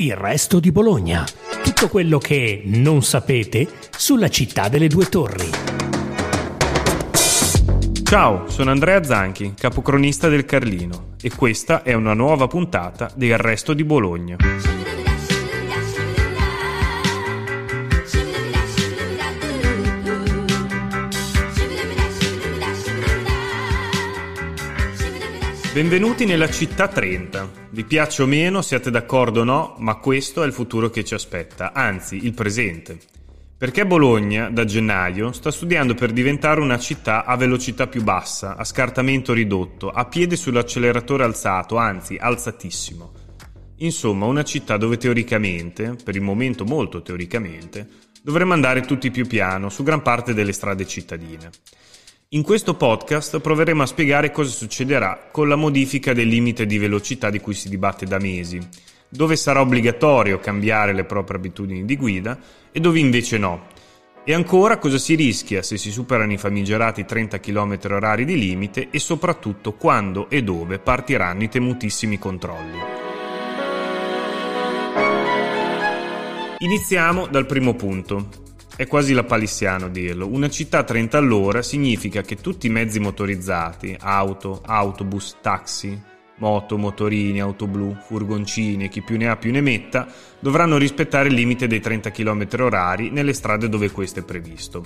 Il resto di Bologna. Tutto quello che non sapete sulla città delle due torri. Ciao, sono Andrea Zanchi, capocronista del Carlino e questa è una nuova puntata di Il resto di Bologna. Benvenuti nella città 30. Vi piace o meno, siate d'accordo o no, ma questo è il futuro che ci aspetta, anzi il presente. Perché Bologna, da gennaio, sta studiando per diventare una città a velocità più bassa, a scartamento ridotto, a piede sull'acceleratore alzato, anzi alzatissimo. Insomma, una città dove teoricamente, per il momento molto teoricamente, dovremmo andare tutti più piano su gran parte delle strade cittadine. In questo podcast proveremo a spiegare cosa succederà con la modifica del limite di velocità di cui si dibatte da mesi, dove sarà obbligatorio cambiare le proprie abitudini di guida e dove invece no. E ancora cosa si rischia se si superano i famigerati 30 km h di limite e soprattutto quando e dove partiranno i temutissimi controlli. Iniziamo dal primo punto, è quasi la palissiano dirlo. Una città a 30 all'ora significa che tutti i mezzi motorizzati, auto, autobus, taxi, moto, motorini, auto blu, furgoncini e chi più ne ha più ne metta, dovranno rispettare il limite dei 30 km h nelle strade dove questo è previsto.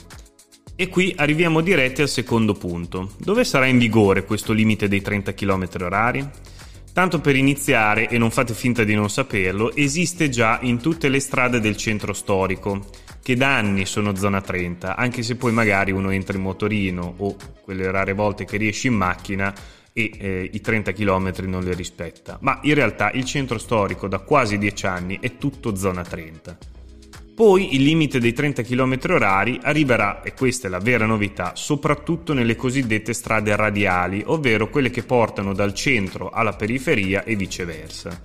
E qui arriviamo diretti al secondo punto. Dove sarà in vigore questo limite dei 30 km h Tanto per iniziare, e non fate finta di non saperlo, esiste già in tutte le strade del centro storico, che da anni sono zona 30, anche se poi magari uno entra in motorino o quelle rare volte che riesce in macchina e eh, i 30 km non le rispetta. Ma in realtà il centro storico da quasi 10 anni è tutto zona 30. Poi il limite dei 30 km orari arriverà, e questa è la vera novità, soprattutto nelle cosiddette strade radiali, ovvero quelle che portano dal centro alla periferia e viceversa.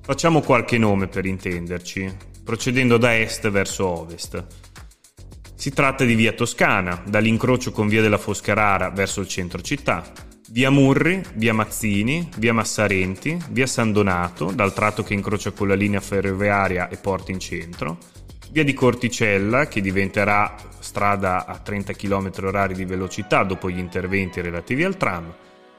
Facciamo qualche nome per intenderci procedendo da est verso ovest. Si tratta di via Toscana, dall'incrocio con via della Foscarara verso il centro città, via Murri, via Mazzini, via Massarenti, via San Donato, dal tratto che incrocia con la linea ferroviaria e porta in centro, via di Corticella, che diventerà strada a 30 km h di velocità dopo gli interventi relativi al tram,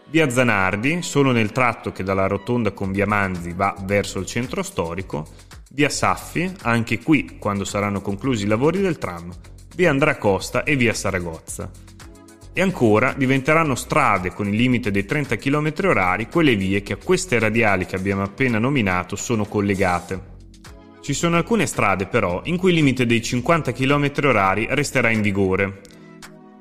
via Zanardi, solo nel tratto che dalla rotonda con via Manzi va verso il centro storico, via Saffi, anche qui quando saranno conclusi i lavori del tram, via Andrea Costa e via Saragozza. E ancora diventeranno strade con il limite dei 30 km h quelle vie che a queste radiali che abbiamo appena nominato sono collegate. Ci sono alcune strade però in cui il limite dei 50 km h resterà in vigore.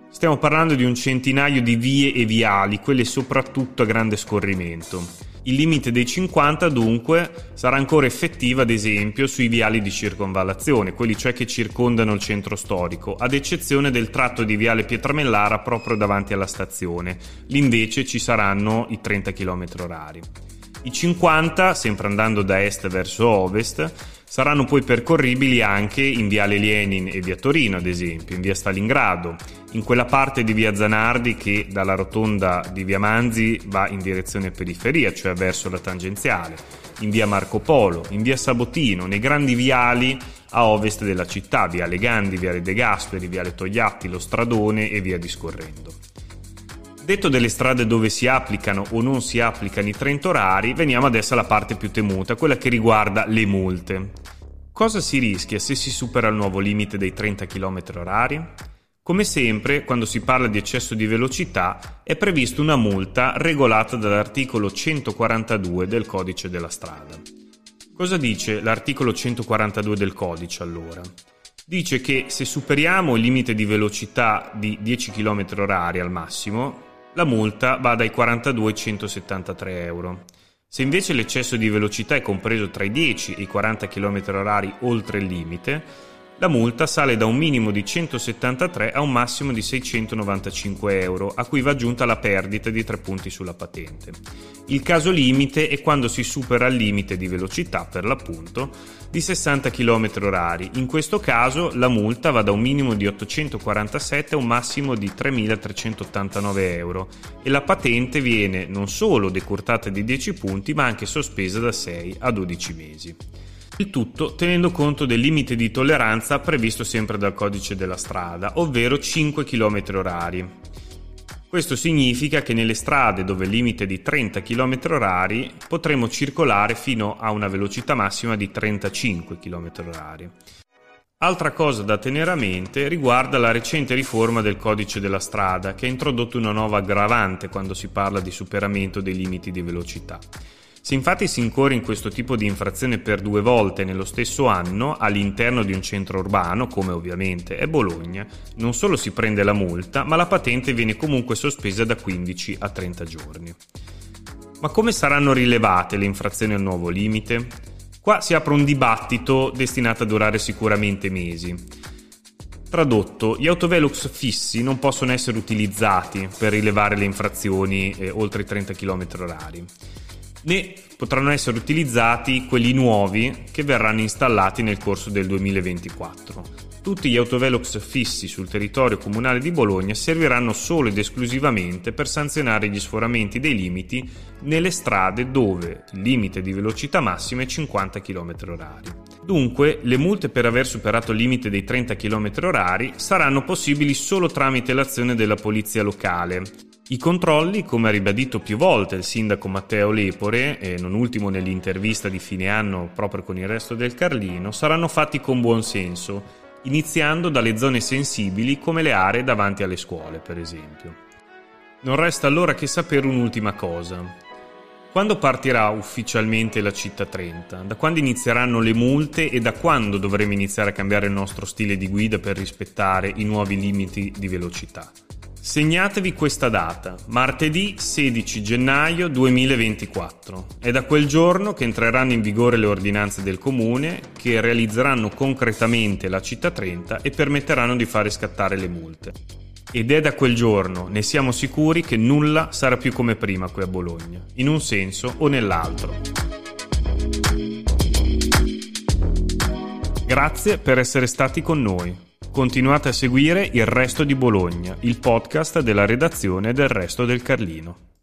Stiamo parlando di un centinaio di vie e viali, quelle soprattutto a grande scorrimento. Il limite dei 50 dunque sarà ancora effettivo ad esempio sui viali di circonvallazione, quelli cioè che circondano il centro storico, ad eccezione del tratto di viale Pietramellara proprio davanti alla stazione. Lì invece ci saranno i 30 km h I 50, sempre andando da est verso ovest, saranno poi percorribili anche in viale Lenin e via Torino, ad esempio, in via Stalingrado, in quella parte di via Zanardi che dalla rotonda di via Manzi va in direzione periferia, cioè verso la tangenziale, in via Marco Polo, in via Sabotino, nei grandi viali a ovest della città, via Legandi, via De Gasperi, via Togliatti, lo Stradone e via discorrendo. Detto delle strade dove si applicano o non si applicano i 30 orari, veniamo adesso alla parte più temuta, quella che riguarda le multe. Cosa si rischia se si supera il nuovo limite dei 30 km orari? Come sempre, quando si parla di eccesso di velocità, è prevista una multa regolata dall'articolo 142 del codice della strada. Cosa dice l'articolo 142 del codice allora? Dice che se superiamo il limite di velocità di 10 km h al massimo, la multa va dai 42 ai 173 euro. Se invece l'eccesso di velocità è compreso tra i 10 e i 40 km h oltre il limite, la multa sale da un minimo di 173 a un massimo di 695 euro, a cui va aggiunta la perdita di 3 punti sulla patente. Il caso limite è quando si supera il limite di velocità, per l'appunto, di 60 km h In questo caso la multa va da un minimo di 847 a un massimo di 3.389 euro e la patente viene non solo decurtata di 10 punti ma anche sospesa da 6 a 12 mesi. Il tutto tenendo conto del limite di tolleranza previsto sempre dal codice della strada, ovvero 5 km h Questo significa che nelle strade dove il limite è di 30 km h potremo circolare fino a una velocità massima di 35 km h Altra cosa da tenere a mente riguarda la recente riforma del codice della strada che ha introdotto una nuova aggravante quando si parla di superamento dei limiti di velocità. Se infatti si incorre in questo tipo di infrazione per due volte nello stesso anno all'interno di un centro urbano, come ovviamente è Bologna, non solo si prende la multa, ma la patente viene comunque sospesa da 15 a 30 giorni. Ma come saranno rilevate le infrazioni al nuovo limite? Qua si apre un dibattito destinato a durare sicuramente mesi. Tradotto, gli autovelux fissi non possono essere utilizzati per rilevare le infrazioni eh, oltre i 30 km h né potranno essere utilizzati quelli nuovi che verranno installati nel corso del 2024. Tutti gli autovelox fissi sul territorio comunale di Bologna serviranno solo ed esclusivamente per sanzionare gli sforamenti dei limiti nelle strade dove il limite di velocità massima è 50 km h Dunque, le multe per aver superato il limite dei 30 km h saranno possibili solo tramite l'azione della polizia locale, i controlli, come ha ribadito più volte il sindaco Matteo Lepore, e non ultimo nell'intervista di fine anno proprio con il resto del Carlino, saranno fatti con buon senso, iniziando dalle zone sensibili come le aree davanti alle scuole, per esempio. Non resta allora che sapere un'ultima cosa. Quando partirà ufficialmente la città 30? Da quando inizieranno le multe e da quando dovremo iniziare a cambiare il nostro stile di guida per rispettare i nuovi limiti di velocità? Segnatevi questa data, martedì 16 gennaio 2024. È da quel giorno che entreranno in vigore le ordinanze del comune che realizzeranno concretamente la città 30 e permetteranno di fare scattare le multe. Ed è da quel giorno, ne siamo sicuri, che nulla sarà più come prima qui a Bologna, in un senso o nell'altro. Grazie per essere stati con noi. Continuate a seguire Il Resto di Bologna, il podcast della redazione del Resto del Carlino.